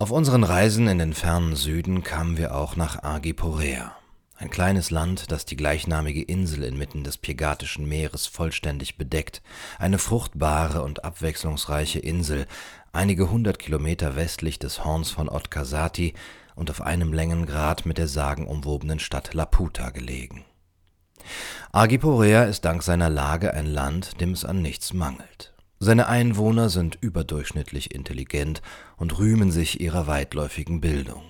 Auf unseren Reisen in den fernen Süden kamen wir auch nach Argiporea, ein kleines Land, das die gleichnamige Insel inmitten des Piegatischen Meeres vollständig bedeckt, eine fruchtbare und abwechslungsreiche Insel, einige hundert Kilometer westlich des Horns von Otkasati und auf einem Längengrad mit der sagenumwobenen Stadt Laputa gelegen. Argiporea ist dank seiner Lage ein Land, dem es an nichts mangelt. Seine Einwohner sind überdurchschnittlich intelligent und rühmen sich ihrer weitläufigen Bildung.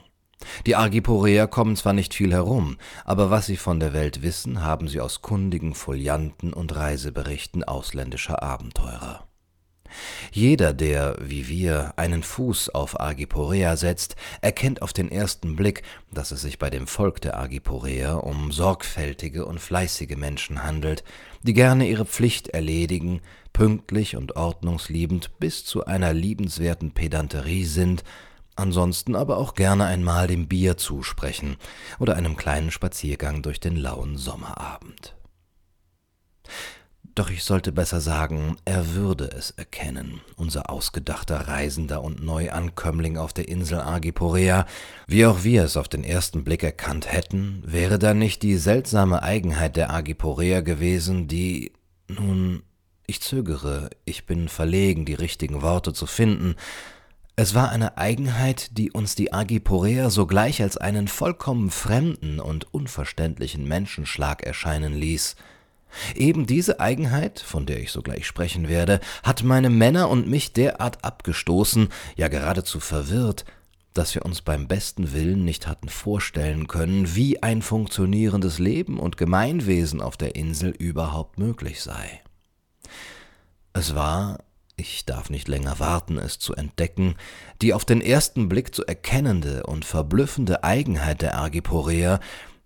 Die Argiporeer kommen zwar nicht viel herum, aber was sie von der Welt wissen, haben sie aus kundigen Folianten und Reiseberichten ausländischer Abenteurer. Jeder, der, wie wir, einen Fuß auf Argiporea setzt, erkennt auf den ersten Blick, dass es sich bei dem Volk der Argiporeer um sorgfältige und fleißige Menschen handelt, die gerne ihre Pflicht erledigen, pünktlich und ordnungsliebend bis zu einer liebenswerten Pedanterie sind, ansonsten aber auch gerne einmal dem Bier zusprechen oder einem kleinen Spaziergang durch den lauen Sommerabend. Doch ich sollte besser sagen, er würde es erkennen, unser ausgedachter Reisender und Neuankömmling auf der Insel Argiporea, wie auch wir es auf den ersten Blick erkannt hätten, wäre da nicht die seltsame Eigenheit der Argiporea gewesen, die, nun, ich zögere, ich bin verlegen, die richtigen Worte zu finden, es war eine Eigenheit, die uns die Agiporeer sogleich als einen vollkommen fremden und unverständlichen Menschenschlag erscheinen ließ. Eben diese Eigenheit, von der ich sogleich sprechen werde, hat meine Männer und mich derart abgestoßen, ja geradezu verwirrt, dass wir uns beim besten Willen nicht hatten vorstellen können, wie ein funktionierendes Leben und Gemeinwesen auf der Insel überhaupt möglich sei. Es war, ich darf nicht länger warten, es zu entdecken, die auf den ersten Blick zu erkennende und verblüffende Eigenheit der Argiporeer,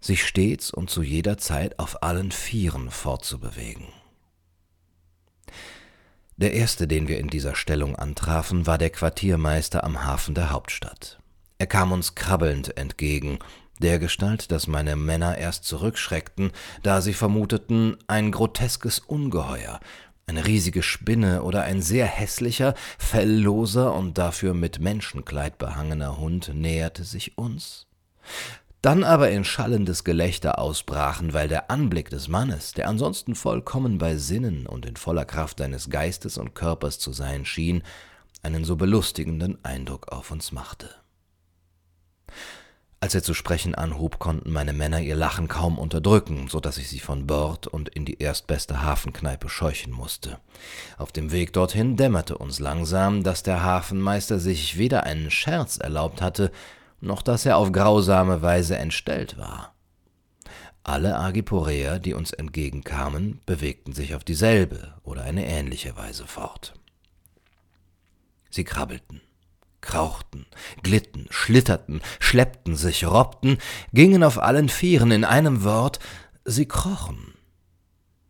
sich stets und zu jeder Zeit auf allen Vieren fortzubewegen. Der erste, den wir in dieser Stellung antrafen, war der Quartiermeister am Hafen der Hauptstadt. Er kam uns krabbelnd entgegen, der Gestalt, dass meine Männer erst zurückschreckten, da sie vermuteten ein groteskes Ungeheuer, eine riesige Spinne oder ein sehr hässlicher, fellloser und dafür mit Menschenkleid behangener Hund näherte sich uns. Dann aber in schallendes Gelächter ausbrachen, weil der Anblick des Mannes, der ansonsten vollkommen bei Sinnen und in voller Kraft seines Geistes und Körpers zu sein schien, einen so belustigenden Eindruck auf uns machte. Als er zu sprechen anhub, konnten meine Männer ihr Lachen kaum unterdrücken, so dass ich sie von Bord und in die erstbeste Hafenkneipe scheuchen musste. Auf dem Weg dorthin dämmerte uns langsam, dass der Hafenmeister sich weder einen Scherz erlaubt hatte, noch dass er auf grausame Weise entstellt war. Alle Agiporeer, die uns entgegenkamen, bewegten sich auf dieselbe oder eine ähnliche Weise fort. Sie krabbelten, krauchten, glitten, schlitterten, schleppten sich, robbten, gingen auf allen Vieren, in einem Wort, sie krochen.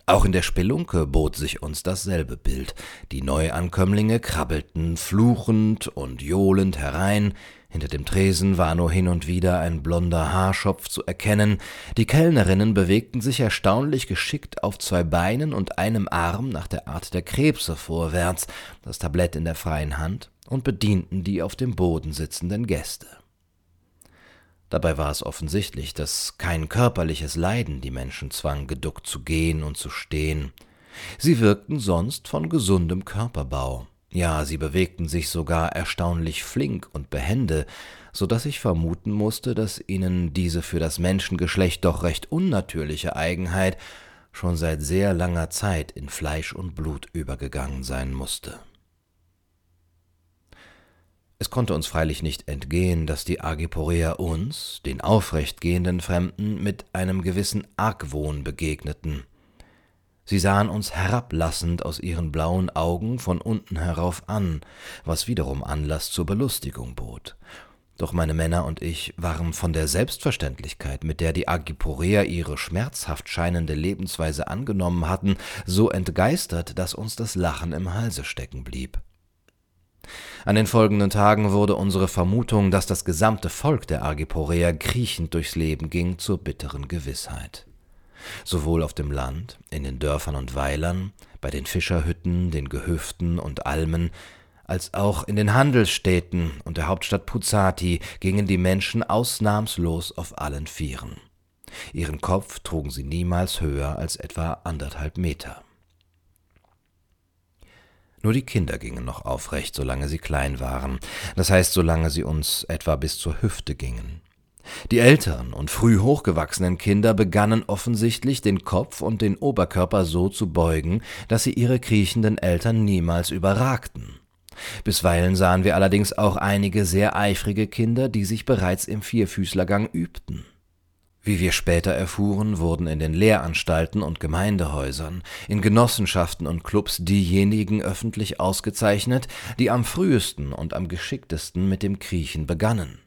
Auch in der Spelunke bot sich uns dasselbe Bild. Die Neuankömmlinge krabbelten fluchend und johlend herein, hinter dem Tresen war nur hin und wieder ein blonder Haarschopf zu erkennen, die Kellnerinnen bewegten sich erstaunlich geschickt auf zwei Beinen und einem Arm nach der Art der Krebse vorwärts, das Tablett in der freien Hand, und bedienten die auf dem Boden sitzenden Gäste. Dabei war es offensichtlich, dass kein körperliches Leiden die Menschen zwang, geduckt zu gehen und zu stehen. Sie wirkten sonst von gesundem Körperbau. Ja, sie bewegten sich sogar erstaunlich flink und behende, so dass ich vermuten musste, dass ihnen diese für das Menschengeschlecht doch recht unnatürliche Eigenheit schon seit sehr langer Zeit in Fleisch und Blut übergegangen sein musste. Es konnte uns freilich nicht entgehen, dass die Agiporeer uns, den aufrecht gehenden Fremden, mit einem gewissen Argwohn begegneten. Sie sahen uns herablassend aus ihren blauen Augen von unten herauf an, was wiederum Anlass zur Belustigung bot. Doch meine Männer und ich waren von der Selbstverständlichkeit, mit der die Agiporeer ihre schmerzhaft scheinende Lebensweise angenommen hatten, so entgeistert, dass uns das Lachen im Halse stecken blieb. An den folgenden Tagen wurde unsere Vermutung, dass das gesamte Volk der Argiporeer kriechend durchs Leben ging, zur bitteren Gewissheit. Sowohl auf dem Land, in den Dörfern und Weilern, bei den Fischerhütten, den Gehöften und Almen, als auch in den Handelsstädten und der Hauptstadt Puzati gingen die Menschen ausnahmslos auf allen Vieren. Ihren Kopf trugen sie niemals höher als etwa anderthalb Meter. Nur die Kinder gingen noch aufrecht, solange sie klein waren, das heißt, solange sie uns etwa bis zur Hüfte gingen. Die älteren und früh hochgewachsenen Kinder begannen offensichtlich den Kopf und den Oberkörper so zu beugen, dass sie ihre kriechenden Eltern niemals überragten. Bisweilen sahen wir allerdings auch einige sehr eifrige Kinder, die sich bereits im Vierfüßlergang übten. Wie wir später erfuhren, wurden in den Lehranstalten und Gemeindehäusern, in Genossenschaften und Clubs diejenigen öffentlich ausgezeichnet, die am frühesten und am geschicktesten mit dem Kriechen begannen.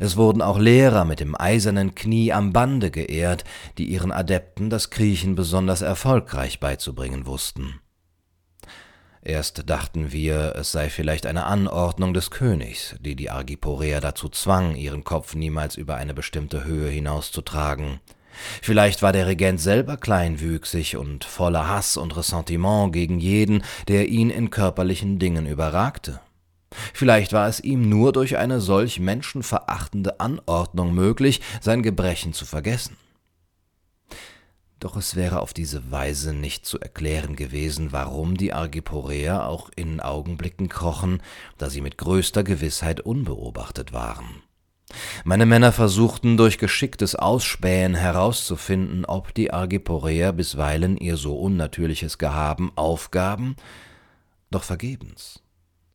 Es wurden auch Lehrer mit dem eisernen Knie am Bande geehrt, die ihren Adepten das Kriechen besonders erfolgreich beizubringen wussten. Erst dachten wir, es sei vielleicht eine Anordnung des Königs, die die Argiporeer dazu zwang, ihren Kopf niemals über eine bestimmte Höhe hinauszutragen. Vielleicht war der Regent selber kleinwüchsig und voller Hass und Ressentiment gegen jeden, der ihn in körperlichen Dingen überragte. Vielleicht war es ihm nur durch eine solch menschenverachtende Anordnung möglich, sein Gebrechen zu vergessen. Doch es wäre auf diese Weise nicht zu erklären gewesen, warum die Argiporeer auch in Augenblicken krochen, da sie mit größter Gewissheit unbeobachtet waren. Meine Männer versuchten durch geschicktes Ausspähen herauszufinden, ob die Argiporeer bisweilen ihr so unnatürliches Gehaben aufgaben, doch vergebens.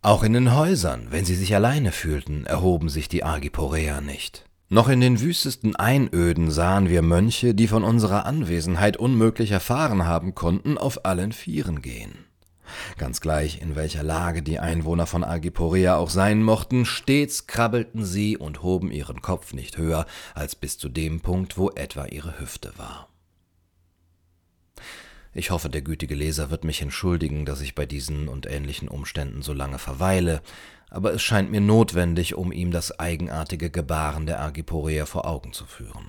Auch in den Häusern, wenn sie sich alleine fühlten, erhoben sich die Argiporeer nicht. Noch in den wüstesten Einöden sahen wir Mönche, die von unserer Anwesenheit unmöglich erfahren haben konnten, auf allen Vieren gehen. Ganz gleich, in welcher Lage die Einwohner von Agiporea auch sein mochten, stets krabbelten sie und hoben ihren Kopf nicht höher als bis zu dem Punkt, wo etwa ihre Hüfte war. Ich hoffe, der gütige Leser wird mich entschuldigen, dass ich bei diesen und ähnlichen Umständen so lange verweile, aber es scheint mir notwendig, um ihm das eigenartige Gebaren der Argiporeer vor Augen zu führen.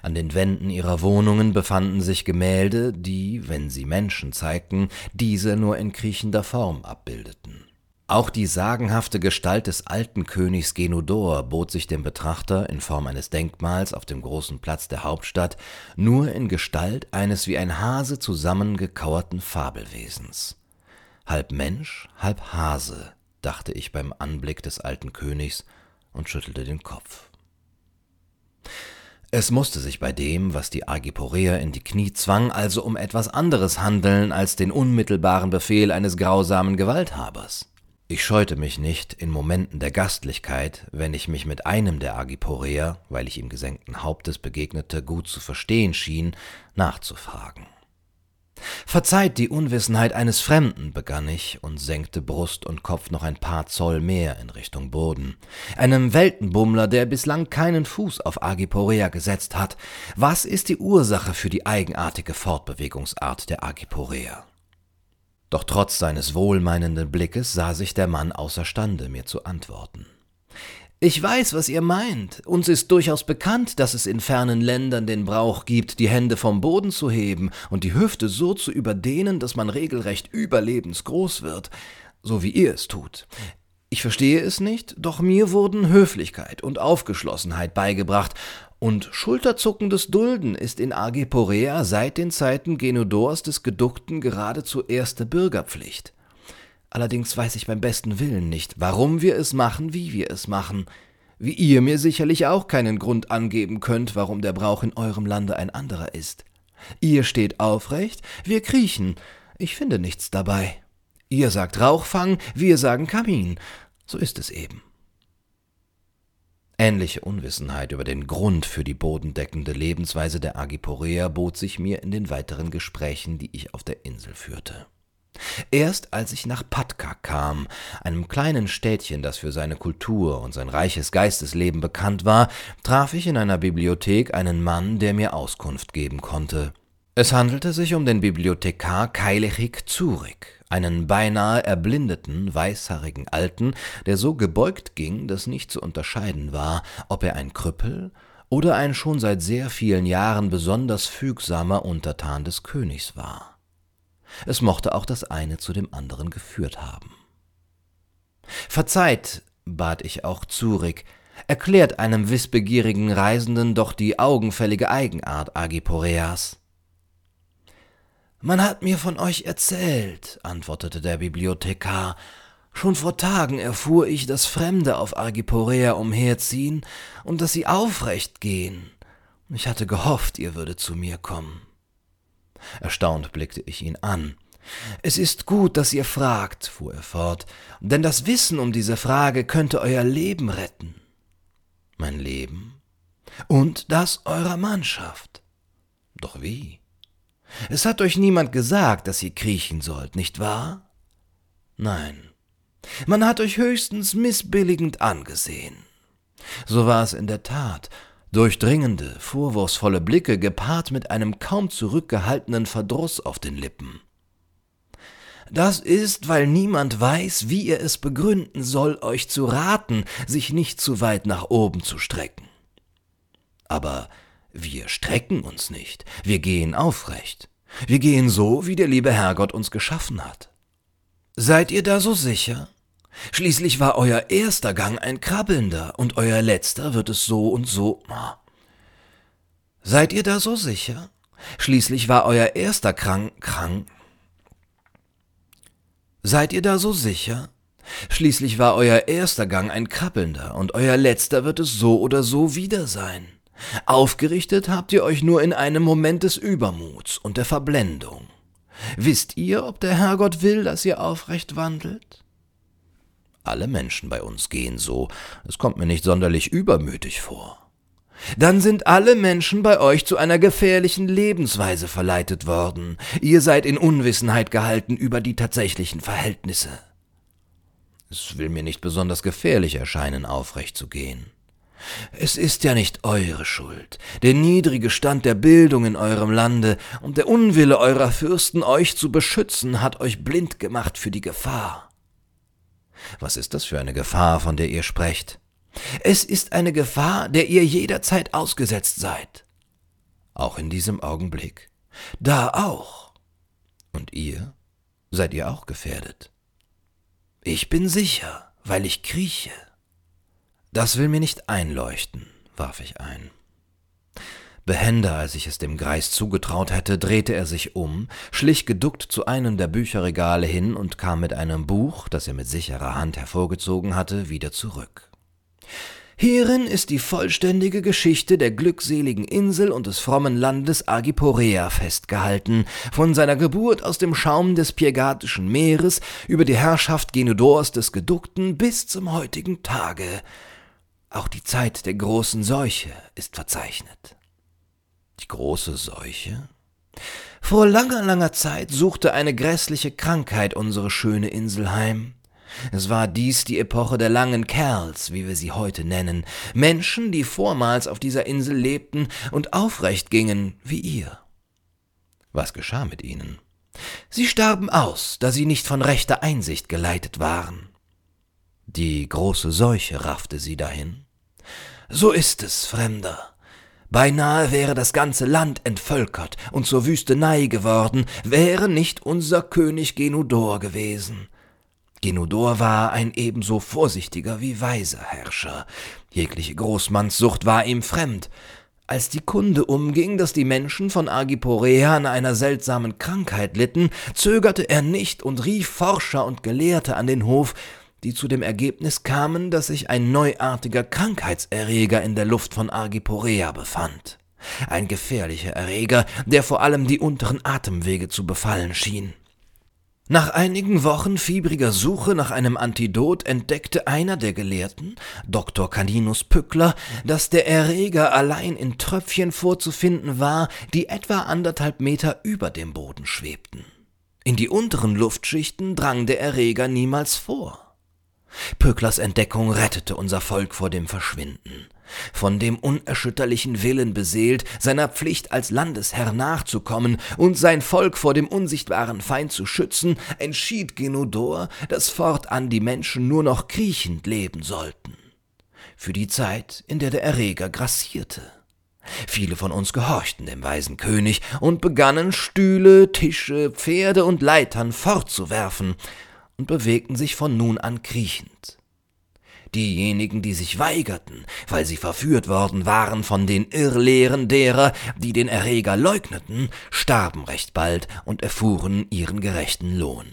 An den Wänden ihrer Wohnungen befanden sich Gemälde, die, wenn sie Menschen zeigten, diese nur in kriechender Form abbildeten. Auch die sagenhafte Gestalt des alten Königs Genodor bot sich dem Betrachter in Form eines Denkmals auf dem großen Platz der Hauptstadt nur in Gestalt eines wie ein Hase zusammengekauerten Fabelwesens. Halb Mensch, halb Hase, dachte ich beim Anblick des alten Königs und schüttelte den Kopf. Es musste sich bei dem, was die Agiporeer in die Knie zwang, also um etwas anderes handeln als den unmittelbaren Befehl eines grausamen Gewalthabers. Ich scheute mich nicht, in Momenten der Gastlichkeit, wenn ich mich mit einem der Agiporeer, weil ich ihm gesenkten Hauptes begegnete, gut zu verstehen schien, nachzufragen. Verzeiht die Unwissenheit eines Fremden, begann ich und senkte Brust und Kopf noch ein paar Zoll mehr in Richtung Boden. Einem Weltenbummler, der bislang keinen Fuß auf Agiporea gesetzt hat. Was ist die Ursache für die eigenartige Fortbewegungsart der Agiporea? Doch trotz seines wohlmeinenden Blickes sah sich der Mann außerstande, mir zu antworten. Ich weiß, was ihr meint. Uns ist durchaus bekannt, dass es in fernen Ländern den Brauch gibt, die Hände vom Boden zu heben und die Hüfte so zu überdehnen, dass man regelrecht überlebensgroß wird, so wie ihr es tut. Ich verstehe es nicht, doch mir wurden Höflichkeit und Aufgeschlossenheit beigebracht, und schulterzuckendes Dulden ist in Agiporea seit den Zeiten Genodors des Geduckten geradezu erste Bürgerpflicht. Allerdings weiß ich beim besten Willen nicht, warum wir es machen, wie wir es machen. Wie ihr mir sicherlich auch keinen Grund angeben könnt, warum der Brauch in eurem Lande ein anderer ist. Ihr steht aufrecht, wir kriechen. Ich finde nichts dabei. Ihr sagt Rauchfang, wir sagen Kamin. So ist es eben. Ähnliche Unwissenheit über den Grund für die bodendeckende Lebensweise der Agiporeer bot sich mir in den weiteren Gesprächen, die ich auf der Insel führte. Erst als ich nach Patka kam, einem kleinen Städtchen, das für seine Kultur und sein reiches Geistesleben bekannt war, traf ich in einer Bibliothek einen Mann, der mir Auskunft geben konnte. Es handelte sich um den Bibliothekar Kailechik Zurik, einen beinahe erblindeten, weißhaarigen Alten, der so gebeugt ging, dass nicht zu unterscheiden war, ob er ein Krüppel oder ein schon seit sehr vielen Jahren besonders fügsamer Untertan des Königs war. Es mochte auch das eine zu dem anderen geführt haben. Verzeiht, bat ich auch Zurich, erklärt einem wissbegierigen Reisenden doch die augenfällige Eigenart Agiporeas. Man hat mir von euch erzählt, antwortete der Bibliothekar. Schon vor Tagen erfuhr ich, dass Fremde auf Agiporea umherziehen und dass sie aufrecht gehen. Ich hatte gehofft, ihr würdet zu mir kommen. Erstaunt blickte ich ihn an. Es ist gut, dass ihr fragt, fuhr er fort, denn das Wissen um diese Frage könnte euer Leben retten. Mein Leben? Und das eurer Mannschaft. Doch wie? Es hat euch niemand gesagt, dass ihr kriechen sollt, nicht wahr? Nein. Man hat euch höchstens missbilligend angesehen. So war es in der Tat, durchdringende, vorwurfsvolle Blicke gepaart mit einem kaum zurückgehaltenen Verdruss auf den Lippen. Das ist, weil niemand weiß, wie er es begründen soll, euch zu raten, sich nicht zu weit nach oben zu strecken. Aber wir strecken uns nicht, wir gehen aufrecht. Wir gehen so, wie der liebe Herrgott uns geschaffen hat. Seid ihr da so sicher? Schließlich war euer erster Gang ein krabbelnder und euer letzter wird es so und so. Seid ihr da so sicher? Schließlich war euer erster krank, krank. Seid ihr da so sicher? Schließlich war euer erster Gang ein krabbelnder und euer letzter wird es so oder so wieder sein. Aufgerichtet habt ihr euch nur in einem Moment des Übermuts und der Verblendung. Wisst ihr, ob der Herrgott will, dass ihr aufrecht wandelt? Alle Menschen bei uns gehen so, es kommt mir nicht sonderlich übermütig vor. Dann sind alle Menschen bei euch zu einer gefährlichen Lebensweise verleitet worden. Ihr seid in Unwissenheit gehalten über die tatsächlichen Verhältnisse. Es will mir nicht besonders gefährlich erscheinen, aufrecht zu gehen. Es ist ja nicht eure Schuld. Der niedrige Stand der Bildung in eurem Lande und der Unwille eurer Fürsten, euch zu beschützen, hat euch blind gemacht für die Gefahr. Was ist das für eine Gefahr, von der ihr sprecht? Es ist eine Gefahr, der ihr jederzeit ausgesetzt seid. Auch in diesem Augenblick. Da auch. Und ihr? Seid ihr auch gefährdet? Ich bin sicher, weil ich krieche. Das will mir nicht einleuchten, warf ich ein. Behender, als ich es dem Greis zugetraut hätte, drehte er sich um, schlich geduckt zu einem der Bücherregale hin und kam mit einem Buch, das er mit sicherer Hand hervorgezogen hatte, wieder zurück. Hierin ist die vollständige Geschichte der glückseligen Insel und des frommen Landes Agiporea festgehalten, von seiner Geburt aus dem Schaum des Piegatischen Meeres über die Herrschaft Genudors des Geduckten bis zum heutigen Tage, auch die Zeit der großen Seuche ist verzeichnet. Die große Seuche? Vor langer, langer Zeit suchte eine grässliche Krankheit unsere schöne Insel heim. Es war dies die Epoche der langen Kerls, wie wir sie heute nennen, Menschen, die vormals auf dieser Insel lebten und aufrecht gingen wie ihr. Was geschah mit ihnen? Sie starben aus, da sie nicht von rechter Einsicht geleitet waren. Die große Seuche raffte sie dahin. So ist es, Fremder. Beinahe wäre das ganze Land entvölkert und zur Wüstenei geworden, wäre nicht unser König Genudor gewesen. Genudor war ein ebenso vorsichtiger wie weiser Herrscher. Jegliche Großmannssucht war ihm fremd. Als die Kunde umging, dass die Menschen von Agiporea an einer seltsamen Krankheit litten, zögerte er nicht und rief Forscher und Gelehrte an den Hof, die zu dem Ergebnis kamen, dass sich ein neuartiger Krankheitserreger in der Luft von Argiporea befand. Ein gefährlicher Erreger, der vor allem die unteren Atemwege zu befallen schien. Nach einigen Wochen fiebriger Suche nach einem Antidot entdeckte einer der Gelehrten, Dr. Caninus Pückler, dass der Erreger allein in Tröpfchen vorzufinden war, die etwa anderthalb Meter über dem Boden schwebten. In die unteren Luftschichten drang der Erreger niemals vor. Pöklers Entdeckung rettete unser Volk vor dem Verschwinden. Von dem unerschütterlichen Willen beseelt, seiner Pflicht als Landesherr nachzukommen und sein Volk vor dem unsichtbaren Feind zu schützen, entschied Genodor, dass fortan die Menschen nur noch kriechend leben sollten. Für die Zeit, in der der Erreger grassierte. Viele von uns gehorchten dem weisen König und begannen Stühle, Tische, Pferde und Leitern fortzuwerfen, und bewegten sich von nun an kriechend. Diejenigen, die sich weigerten, weil sie verführt worden waren von den Irrlehren derer, die den Erreger leugneten, starben recht bald und erfuhren ihren gerechten Lohn.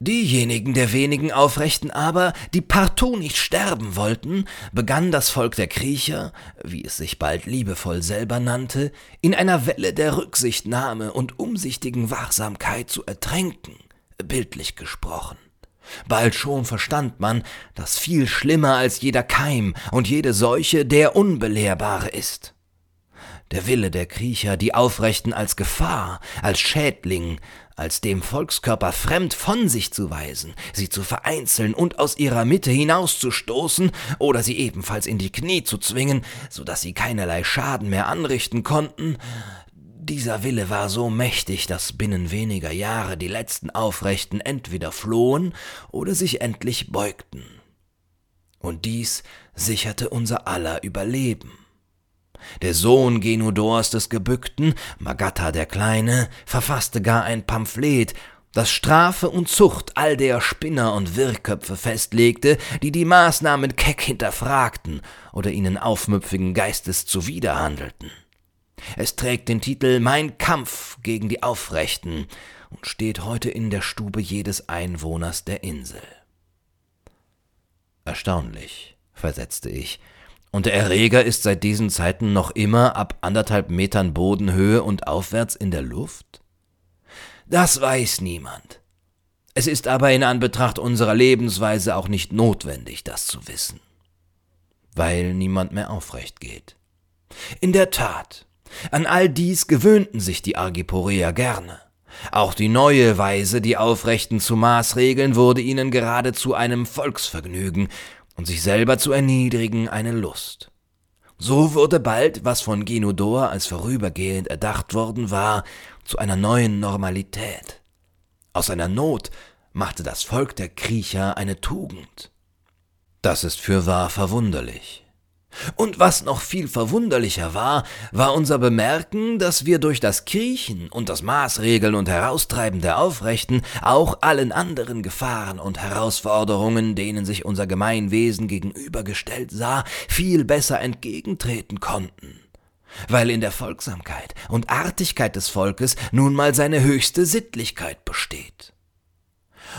Diejenigen der wenigen Aufrechten aber, die partout nicht sterben wollten, begann das Volk der Kriecher, wie es sich bald liebevoll selber nannte, in einer Welle der Rücksichtnahme und umsichtigen Wachsamkeit zu ertränken, bildlich gesprochen. Bald schon verstand man, dass viel schlimmer als jeder Keim und jede Seuche der Unbelehrbare ist. Der Wille der Kriecher, die Aufrechten als Gefahr, als Schädling, als dem Volkskörper fremd von sich zu weisen, sie zu vereinzeln und aus ihrer Mitte hinauszustoßen oder sie ebenfalls in die Knie zu zwingen, so dass sie keinerlei Schaden mehr anrichten konnten, dieser Wille war so mächtig, dass binnen weniger Jahre die letzten Aufrechten entweder flohen oder sich endlich beugten. Und dies sicherte unser aller Überleben. Der Sohn Genudors des Gebückten, Magatta der Kleine, verfasste gar ein Pamphlet, das Strafe und Zucht all der Spinner und Wirrköpfe festlegte, die die Maßnahmen keck hinterfragten oder ihnen aufmüpfigen Geistes zuwiderhandelten. Es trägt den Titel Mein Kampf gegen die Aufrechten und steht heute in der Stube jedes Einwohners der Insel. Erstaunlich, versetzte ich, und der Erreger ist seit diesen Zeiten noch immer ab anderthalb Metern Bodenhöhe und aufwärts in der Luft? Das weiß niemand. Es ist aber in Anbetracht unserer Lebensweise auch nicht notwendig, das zu wissen, weil niemand mehr aufrecht geht. In der Tat, an all dies gewöhnten sich die Argiporeer gerne. Auch die neue Weise, die Aufrechten zu maßregeln, wurde ihnen gerade zu einem Volksvergnügen, und sich selber zu erniedrigen eine Lust. So wurde bald, was von Genudor als vorübergehend erdacht worden war, zu einer neuen Normalität. Aus einer Not machte das Volk der Kriecher eine Tugend. Das ist fürwahr verwunderlich. Und was noch viel verwunderlicher war, war unser Bemerken, dass wir durch das Kriechen und das Maßregeln und Heraustreiben der Aufrechten auch allen anderen Gefahren und Herausforderungen, denen sich unser Gemeinwesen gegenübergestellt sah, viel besser entgegentreten konnten weil in der Folgsamkeit und Artigkeit des Volkes nun mal seine höchste Sittlichkeit besteht.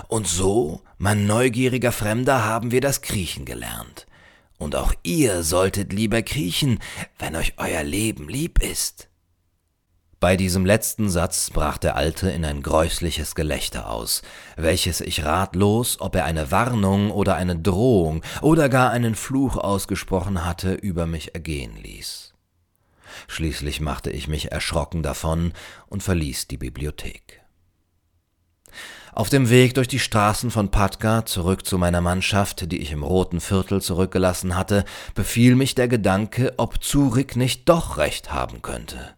Und so, mein neugieriger Fremder, haben wir das Kriechen gelernt, und auch ihr solltet lieber kriechen, wenn euch euer Leben lieb ist. Bei diesem letzten Satz brach der Alte in ein gräusliches Gelächter aus, welches ich ratlos, ob er eine Warnung oder eine Drohung oder gar einen Fluch ausgesprochen hatte, über mich ergehen ließ. Schließlich machte ich mich erschrocken davon und verließ die Bibliothek. Auf dem Weg durch die Straßen von Patka zurück zu meiner Mannschaft, die ich im roten Viertel zurückgelassen hatte, befiel mich der Gedanke, ob Zurich nicht doch recht haben könnte.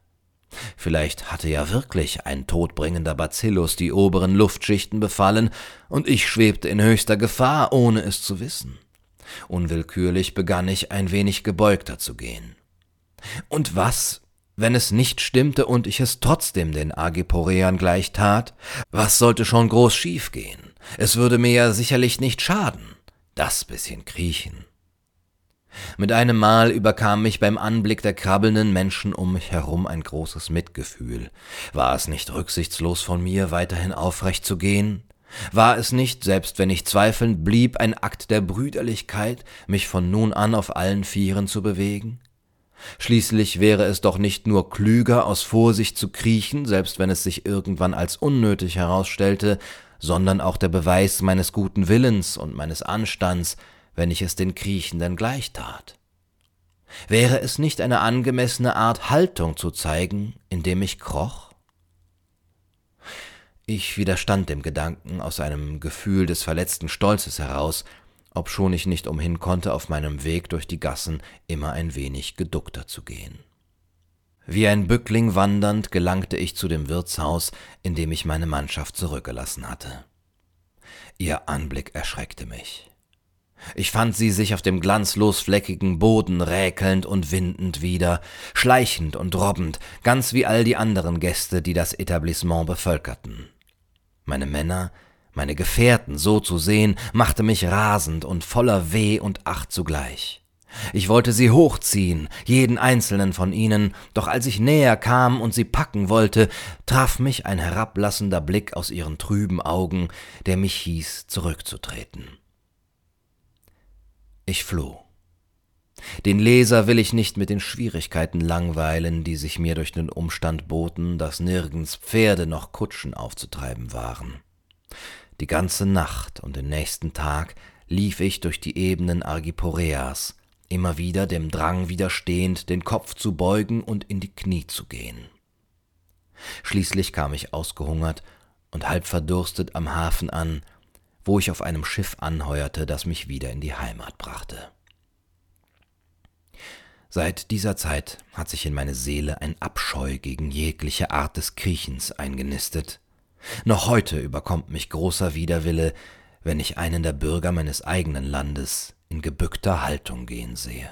Vielleicht hatte ja wirklich ein todbringender Bacillus die oberen Luftschichten befallen, und ich schwebte in höchster Gefahr, ohne es zu wissen. Unwillkürlich begann ich ein wenig gebeugter zu gehen. Und was, wenn es nicht stimmte und ich es trotzdem den Agiporeern gleich tat, was sollte schon groß schiefgehen? Es würde mir ja sicherlich nicht schaden. Das bisschen kriechen. Mit einem Mal überkam mich beim Anblick der krabbelnden Menschen um mich herum ein großes Mitgefühl. War es nicht rücksichtslos von mir, weiterhin aufrecht zu gehen? War es nicht, selbst wenn ich zweifelnd blieb, ein Akt der Brüderlichkeit, mich von nun an auf allen Vieren zu bewegen? Schließlich wäre es doch nicht nur klüger, aus Vorsicht zu kriechen, selbst wenn es sich irgendwann als unnötig herausstellte, sondern auch der Beweis meines guten Willens und meines Anstands, wenn ich es den Kriechenden gleich tat. Wäre es nicht eine angemessene Art Haltung zu zeigen, indem ich kroch? Ich widerstand dem Gedanken aus einem Gefühl des verletzten Stolzes heraus, obschon ich nicht umhin konnte, auf meinem Weg durch die Gassen immer ein wenig geduckter zu gehen. Wie ein Bückling wandernd gelangte ich zu dem Wirtshaus, in dem ich meine Mannschaft zurückgelassen hatte. Ihr Anblick erschreckte mich. Ich fand sie sich auf dem glanzlos fleckigen Boden räkelnd und windend wieder, schleichend und robbend, ganz wie all die anderen Gäste, die das Etablissement bevölkerten. Meine Männer, Meine Gefährten so zu sehen, machte mich rasend und voller Weh und Acht zugleich. Ich wollte sie hochziehen, jeden einzelnen von ihnen, doch als ich näher kam und sie packen wollte, traf mich ein herablassender Blick aus ihren trüben Augen, der mich hieß, zurückzutreten. Ich floh. Den Leser will ich nicht mit den Schwierigkeiten langweilen, die sich mir durch den Umstand boten, dass nirgends Pferde noch Kutschen aufzutreiben waren. Die ganze Nacht und den nächsten Tag lief ich durch die Ebenen Argiporeas, immer wieder dem Drang widerstehend, den Kopf zu beugen und in die Knie zu gehen. Schließlich kam ich ausgehungert und halb verdurstet am Hafen an, wo ich auf einem Schiff anheuerte, das mich wieder in die Heimat brachte. Seit dieser Zeit hat sich in meine Seele ein Abscheu gegen jegliche Art des Kriechens eingenistet. Noch heute überkommt mich großer Widerwille, wenn ich einen der Bürger meines eigenen Landes in gebückter Haltung gehen sehe.